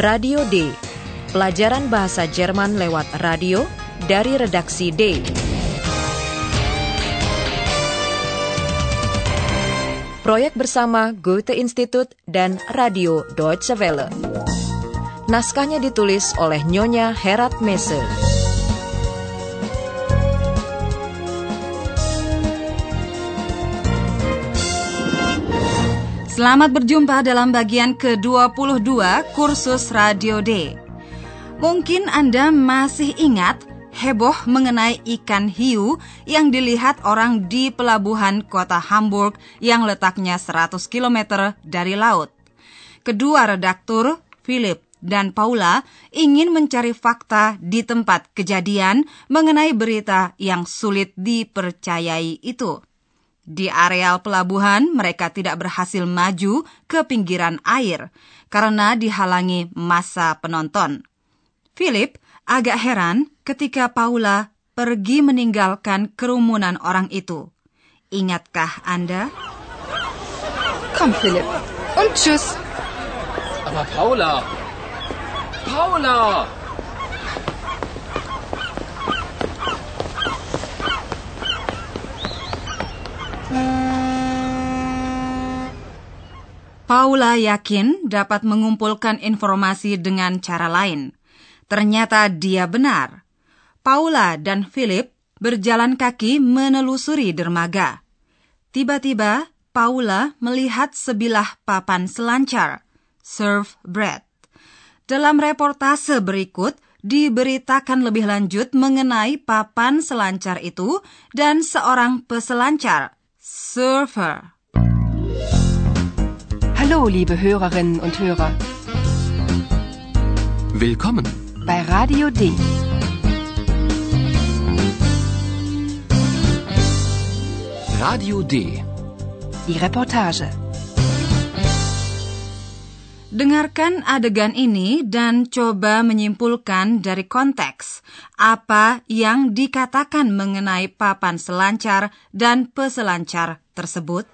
Radio D. Pelajaran bahasa Jerman lewat radio dari redaksi D. Proyek bersama Goethe Institut dan Radio Deutsche Welle. Naskahnya ditulis oleh Nyonya Herat Mese. Selamat berjumpa dalam bagian ke-22 kursus Radio D. Mungkin Anda masih ingat heboh mengenai ikan hiu yang dilihat orang di pelabuhan kota Hamburg yang letaknya 100 km dari laut. Kedua redaktur, Philip dan Paula, ingin mencari fakta di tempat kejadian mengenai berita yang sulit dipercayai itu. Di areal pelabuhan, mereka tidak berhasil maju ke pinggiran air karena dihalangi masa penonton. Philip agak heran ketika Paula pergi meninggalkan kerumunan orang itu. Ingatkah Anda? Komm, Philipp. Und tschüss. Aber Paula! Paula! Paula yakin dapat mengumpulkan informasi dengan cara lain. Ternyata dia benar. Paula dan Philip berjalan kaki menelusuri dermaga. Tiba-tiba, Paula melihat sebilah papan selancar, surf bread. Dalam reportase berikut, diberitakan lebih lanjut mengenai papan selancar itu dan seorang peselancar, surfer. Hallo, liebe Hörerinnen und Hörer. Willkommen. Bei Radio D. Radio D. Die Reportage. Dengarkan adegan ini dan coba menyimpulkan dari konteks apa yang dikatakan mengenai papan selancar dan peselancar tersebut.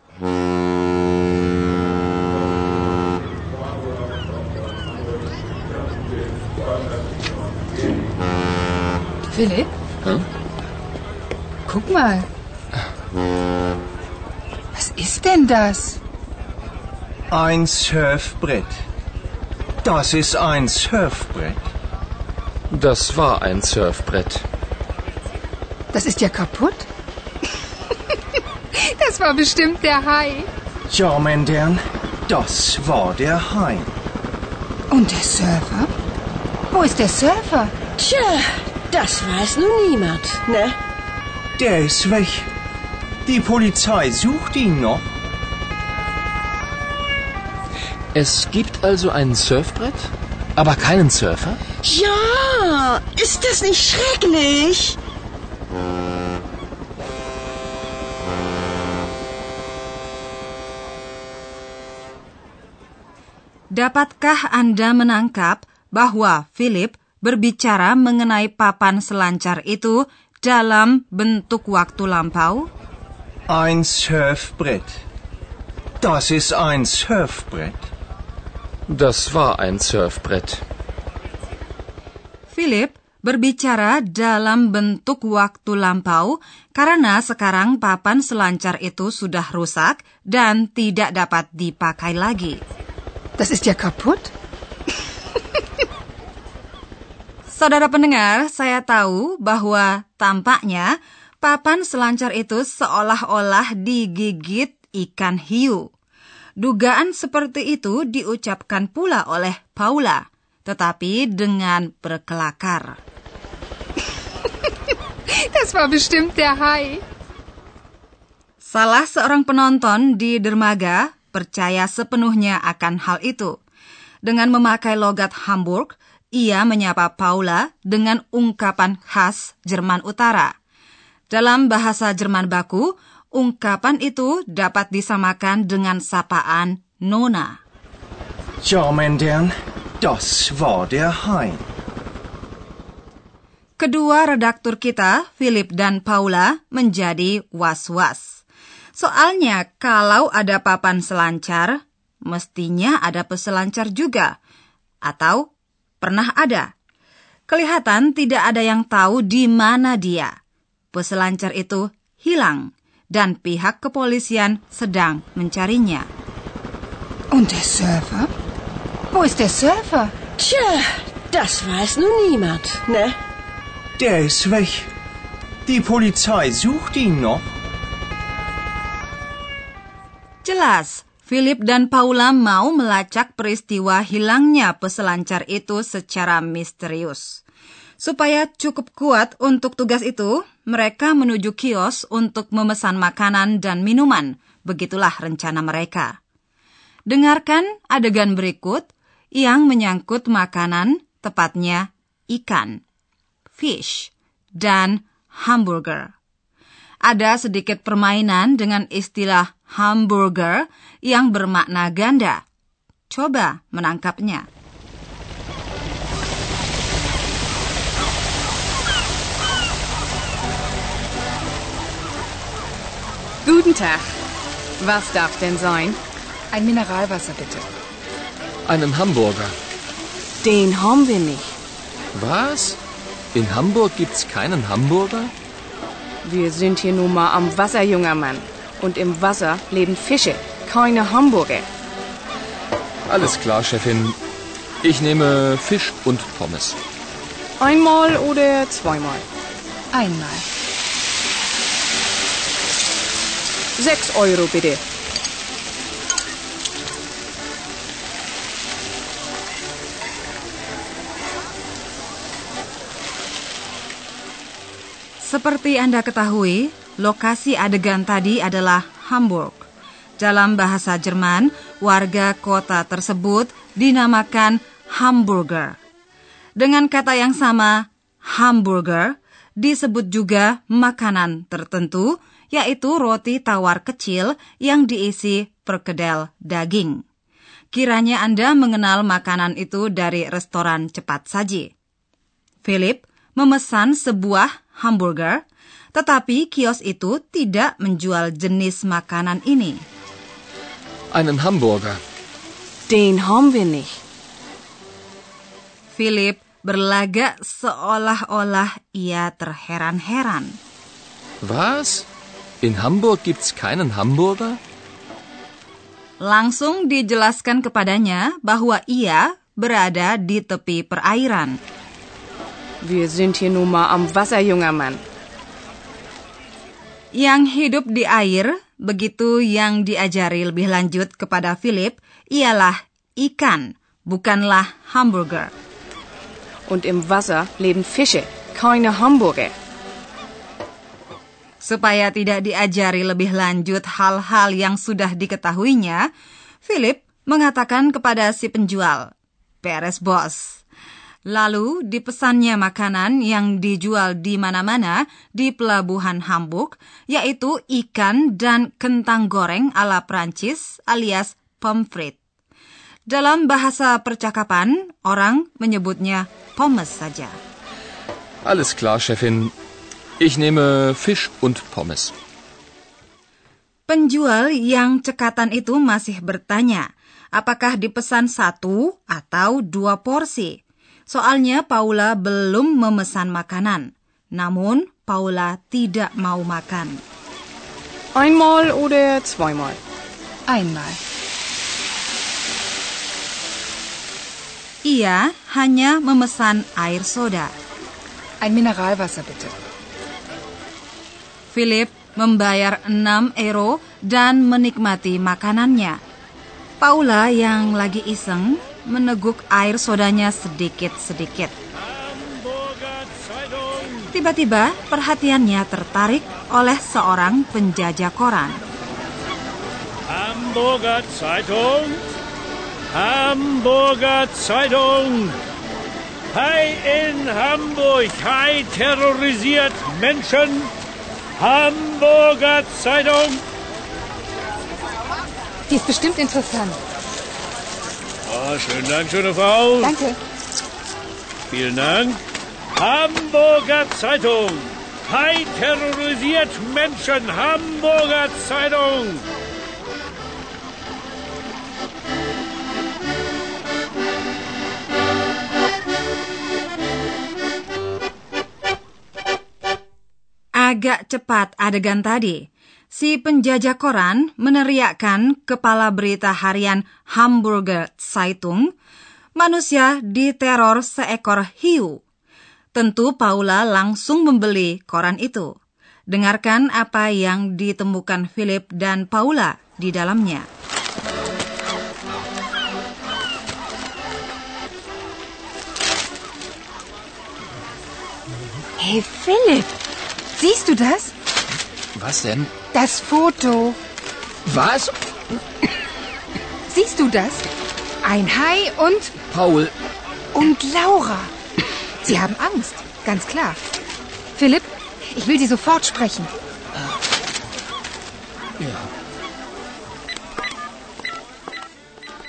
Philipp? Hm? Guck mal. Was ist denn das? Ein Surfbrett. Das ist ein Surfbrett. Das war ein Surfbrett. Das ist ja kaputt. das war bestimmt der Hai. Ja, Mendern, das war der Hai. Und der Surfer? Wo ist der Surfer? Tja, das weiß nun niemand, ne? Der ist weg. Die Polizei sucht ihn noch. Es gibt also ein Surfbrett, aber keinen Surfer? Ja, ist das nicht schrecklich? Dapatkah Anda menangkap bahwa Philip berbicara mengenai papan selancar itu dalam bentuk waktu lampau? Ein Surfbrett. Das ist ein Surfbrett. Das war ein Surfbrett. Philip berbicara dalam bentuk waktu lampau karena sekarang papan selancar itu sudah rusak dan tidak dapat dipakai lagi. Das ist ja kaputt. Saudara pendengar, saya tahu bahwa tampaknya papan selancar itu seolah-olah digigit ikan hiu. Dugaan seperti itu diucapkan pula oleh Paula, tetapi dengan berkelakar. Das war bestimmt der Hai. Salah seorang penonton di dermaga percaya sepenuhnya akan hal itu. Dengan memakai logat Hamburg, ia menyapa Paula dengan ungkapan khas Jerman Utara. Dalam bahasa Jerman baku, ungkapan itu dapat disamakan dengan sapaan Nona. Ja, Mendern, das war der Hai. Kedua redaktur kita, Philip dan Paula, menjadi was-was. Soalnya kalau ada papan selancar, mestinya ada peselancar juga. atau pernah ada. Kelihatan tidak ada yang tahu di mana dia. Peselancar itu hilang dan pihak kepolisian sedang mencarinya. Und der Surfer? Wo ist der Surfer? Tja, das weiß nun niemand, ne? Der ist weg. Die Polizei sucht ihn noch. Jelas, Philip dan Paula mau melacak peristiwa hilangnya peselancar itu secara misterius. Supaya cukup kuat untuk tugas itu, mereka menuju kios untuk memesan makanan dan minuman. Begitulah rencana mereka. Dengarkan adegan berikut yang menyangkut makanan, tepatnya ikan, fish, dan hamburger. Ada sedikit permainan dengan istilah hamburger yang bermakna ganda. Coba menangkapnya. Guten Tag. Was darf denn sein? Ein Mineralwasser bitte. Einen Hamburger. Den haben wir nicht. Was? In Hamburg gibt's keinen Hamburger? Wir sind hier nun mal am Wasser, junger Mann. Und im Wasser leben Fische, keine Hamburger. Alles klar, Chefin. Ich nehme Fisch und Pommes. Einmal oder zweimal? Einmal. Sechs Euro bitte. Seperti Anda ketahui, lokasi adegan tadi adalah Hamburg. Dalam bahasa Jerman, warga kota tersebut dinamakan hamburger. Dengan kata yang sama, hamburger disebut juga makanan tertentu, yaitu roti tawar kecil yang diisi perkedel daging. Kiranya Anda mengenal makanan itu dari restoran cepat saji. Philip memesan sebuah hamburger, tetapi kios itu tidak menjual jenis makanan ini. Einen Hamburger. Den haben wir nicht. Philip berlagak seolah-olah ia terheran-heran. Was? In Hamburg gibt's keinen Hamburger? Langsung dijelaskan kepadanya bahwa ia berada di tepi perairan. Wir sind hier nun mal am Wasser, junger Mann. Yang hidup di air, begitu yang diajari lebih lanjut kepada Philip, ialah ikan, bukanlah hamburger. Und im Wasser leben Fische, keine Hamburger. Supaya tidak diajari lebih lanjut hal-hal yang sudah diketahuinya, Philip mengatakan kepada si penjual, "Beres, bos." Lalu dipesannya makanan yang dijual di mana-mana di pelabuhan Hamburg, yaitu ikan dan kentang goreng ala Prancis alias pomfrit. Dalam bahasa percakapan, orang menyebutnya pommes saja. Alles klar, Chefin. Ich nehme Fisch und Pommes. Penjual yang cekatan itu masih bertanya, apakah dipesan satu atau dua porsi. Soalnya Paula belum memesan makanan. Namun Paula tidak mau makan. Einmal oder zweimal? Einmal. Ia hanya memesan air soda. Ein Mineralwasser bitte. Philip membayar 6 euro dan menikmati makanannya. Paula yang lagi iseng meneguk air sodanya sedikit-sedikit. Tiba-tiba perhatiannya tertarik oleh seorang penjajah koran. Hamburger Zeitung. Hamburger Zeitung. Hai in Hamburg. Hai terrorisiert Menschen. Hamburger Zeitung. Die ist bestimmt interessant. Oh, schönen Dank, schöne Frau. Danke. Vielen Dank. Hamburger Zeitung. Hai terrorisiert Menschen. Hamburger Zeitung. Agak cepat adegan tadi. Si penjajah koran meneriakkan kepala berita harian Hamburger Zeitung, manusia diteror seekor hiu. Tentu Paula langsung membeli koran itu. Dengarkan apa yang ditemukan Philip dan Paula di dalamnya. Hey Philipp, siehst du das? Was denn? Das Foto. Was? Siehst du das? Ein Hai und Paul, und Laura. Sie haben Angst, ganz klar. Philipp, ich will Sie sofort sprechen. ja.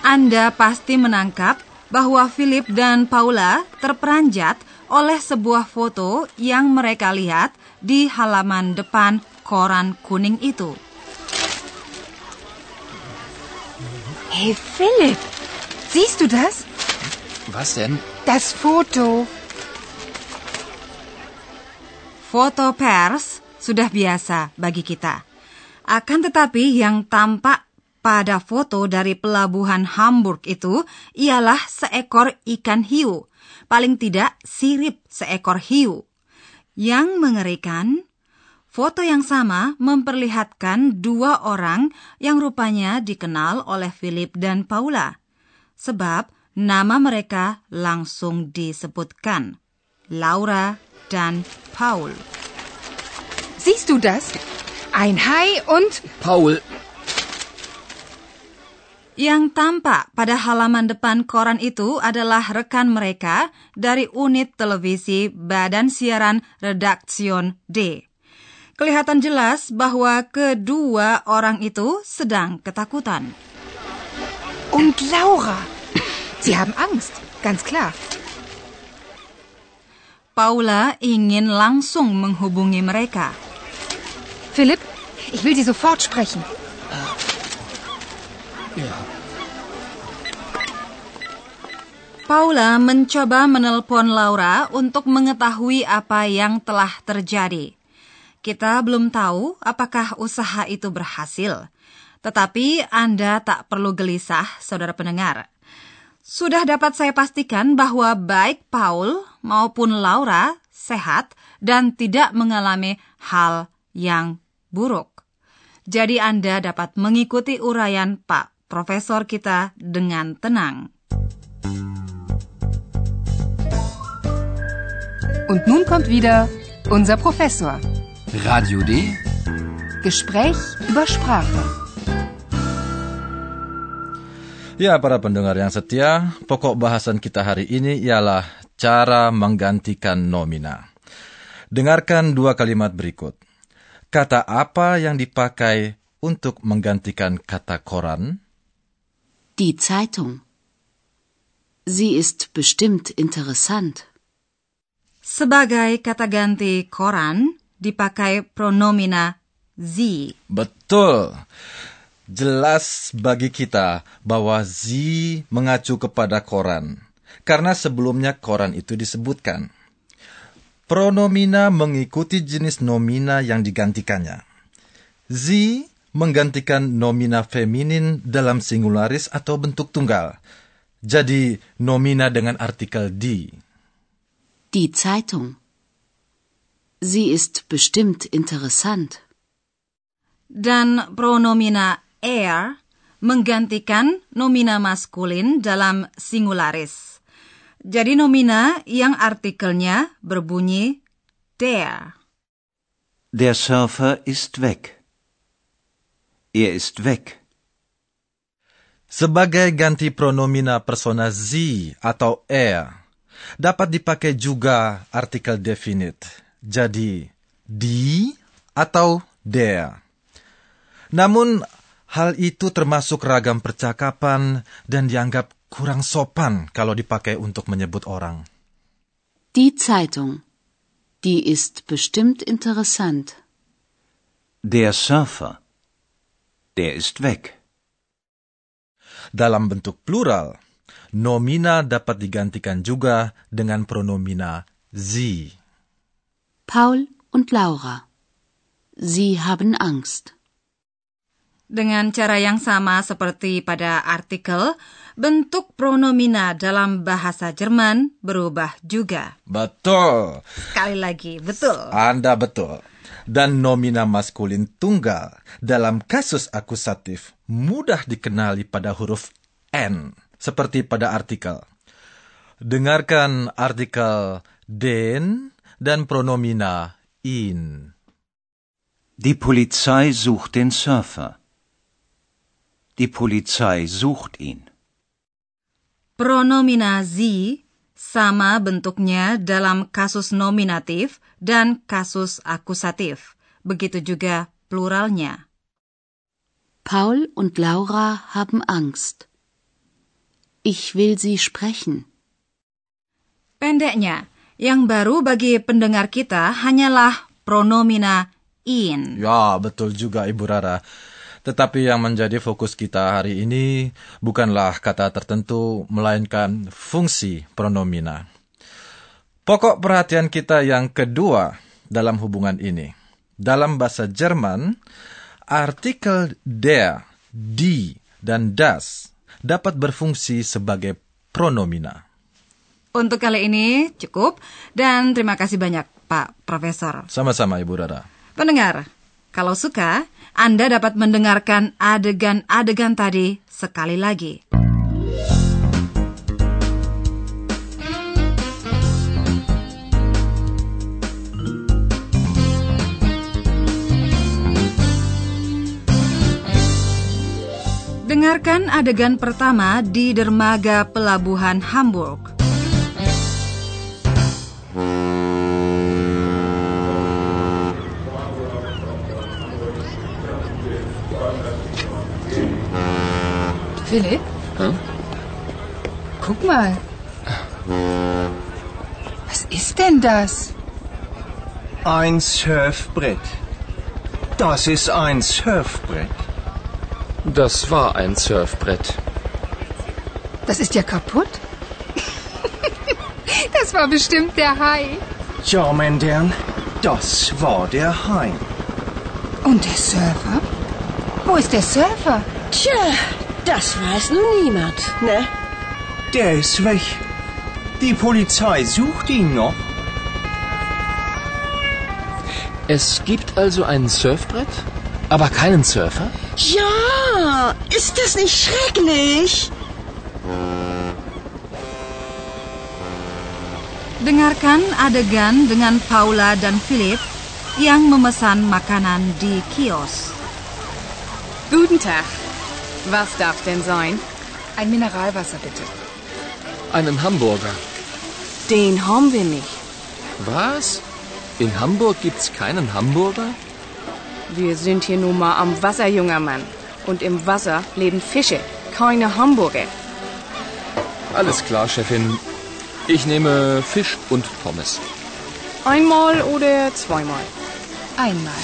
Anda pasti menangkap bahwa Philip dan Paula terperanjat oleh sebuah foto yang mereka lihat di halaman depan koran kuning itu. Hey Philipp, siehst du das? Was denn? Das Foto. Foto pers sudah biasa bagi kita. Akan tetapi yang tampak pada foto dari pelabuhan Hamburg itu ialah seekor ikan hiu. Paling tidak sirip seekor hiu. Yang mengerikan, foto yang sama memperlihatkan dua orang yang rupanya dikenal oleh Philip dan Paula. Sebab nama mereka langsung disebutkan. Laura dan Paul. Siehst du das? Ein Hai und Paul, Yang tampak pada halaman depan koran itu adalah rekan mereka dari unit televisi Badan Siaran Redaktion D. Kelihatan jelas bahwa kedua orang itu sedang ketakutan. und Laura. Sie haben Angst, ganz klar. Paula ingin langsung menghubungi mereka. Philipp, ich will Sie sofort sprechen. Ja. Paula mencoba menelpon Laura untuk mengetahui apa yang telah terjadi. Kita belum tahu apakah usaha itu berhasil. Tetapi Anda tak perlu gelisah, saudara pendengar. Sudah dapat saya pastikan bahwa baik Paul maupun Laura sehat dan tidak mengalami hal yang buruk. Jadi Anda dapat mengikuti uraian Pak Profesor kita dengan tenang. Und nun kommt wieder unser Professor. Radio D. Gespräch über Sprache. Ya, para pendengar yang setia, pokok bahasan kita hari ini ialah cara menggantikan nomina. Dengarkan dua kalimat berikut. Kata apa yang dipakai untuk menggantikan kata koran? Die Zeitung. Sie ist bestimmt interessant. Sebagai kata ganti koran dipakai pronomina sie. Betul. Jelas bagi kita bahwa zi mengacu kepada koran. Karena sebelumnya koran itu disebutkan. Pronomina mengikuti jenis nomina yang digantikannya. Zi menggantikan nomina feminin dalam singularis atau bentuk tunggal. Jadi nomina dengan artikel di. Die Zeitung. Sie ist bestimmt interessant. Dan pronomina er menggantikan nomina maskulin dalam singularis. Jadi nomina yang artikelnya berbunyi der. Der Surfer ist weg. Er ist weg. Sebagai ganti pronomina persona sie atau er, dapat dipakai juga artikel definite. Jadi, di atau der. Namun, hal itu termasuk ragam percakapan dan dianggap kurang sopan kalau dipakai untuk menyebut orang. Die Zeitung. Die ist bestimmt interessant. Der Surfer. Der ist weg. Dalam bentuk plural, nomina dapat digantikan juga dengan pronomina sie. Paul und Laura. Sie haben Angst. Dengan cara yang sama seperti pada artikel, bentuk pronomina dalam bahasa Jerman berubah juga. Betul. Sekali lagi, betul. Anda betul. Dan nomina maskulin tunggal dalam kasus akusatif mudah dikenali pada huruf N, seperti pada artikel. Dengarkan artikel den dan pronomina in. Die Polizei sucht den Surfer. Die Polizei sucht ihn. Pronomina sie sama bentuknya dalam kasus nominatif dan kasus akusatif. Begitu juga pluralnya. Paul und Laura haben Angst. Ich will sie sprechen. Pendeknya, yang baru bagi pendengar kita hanyalah pronomina in. Ya, betul juga Ibu Rara. Tetapi yang menjadi fokus kita hari ini bukanlah kata tertentu, melainkan fungsi pronomina. Pokok perhatian kita yang kedua dalam hubungan ini. Dalam bahasa Jerman, artikel der, die, dan das dapat berfungsi sebagai pronomina. Untuk kali ini cukup dan terima kasih banyak Pak Profesor. Sama-sama Ibu Rara. Pendengar, kalau suka, Anda dapat mendengarkan adegan-adegan tadi sekali lagi. Dengarkan adegan pertama di dermaga pelabuhan Hamburg. Philipp? Hm? Guck mal. Was ist denn das? Ein Surfbrett. Das ist ein Surfbrett. Das war ein Surfbrett. Das ist ja kaputt. das war bestimmt der Hai. Ja, mein Herrn, das war der Hai. Und der Surfer? Wo ist der Surfer? Tja, das weiß nun niemand, ne? Der ist weg. Die Polizei sucht ihn noch. Es gibt also ein Surfbrett, aber keinen Surfer? Ja, ist das nicht schrecklich? Dengarkan adegan dengan Paula dan Philip yang memesan makanan di kios. Guten Tag. Was darf denn sein? Ein Mineralwasser bitte. Einen Hamburger. Den haben wir nicht. Was? In Hamburg gibt's keinen Hamburger? Wir sind hier nun mal am Wasser, junger Mann. Und im Wasser leben Fische, keine Hamburger. Alles klar, Chefin. Ich nehme Fisch und Pommes. Einmal oder zweimal? Einmal.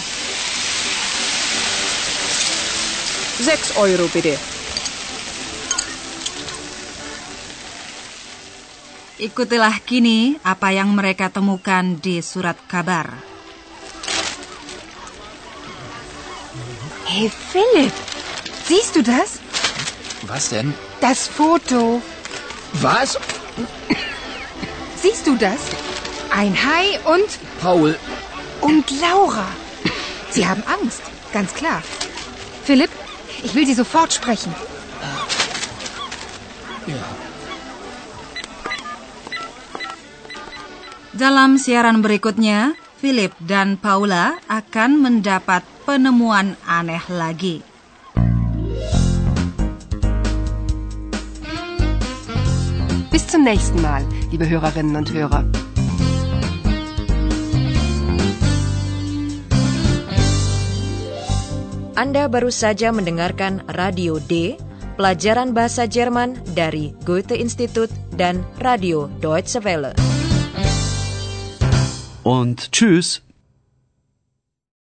Sechs Euro bitte. Ikutilah kini apa yang mereka temukan di surat kabar. Hey Philipp, siehst du das? Was denn? Das Foto. Was? Siehst du das? Ein Hai und Paul. und Laura. Sie haben Angst, ganz klar. Philipp, ich will Sie sofort sprechen. Ja. Dalam siaran berikutnya, Philip dan Paula akan mendapat penemuan aneh lagi. Bis zum nächsten Mal, liebe Hörerinnen und Hörer. Anda baru saja mendengarkan Radio D, pelajaran bahasa Jerman dari Goethe Institut dan Radio Deutsche Welle. Und tschüss.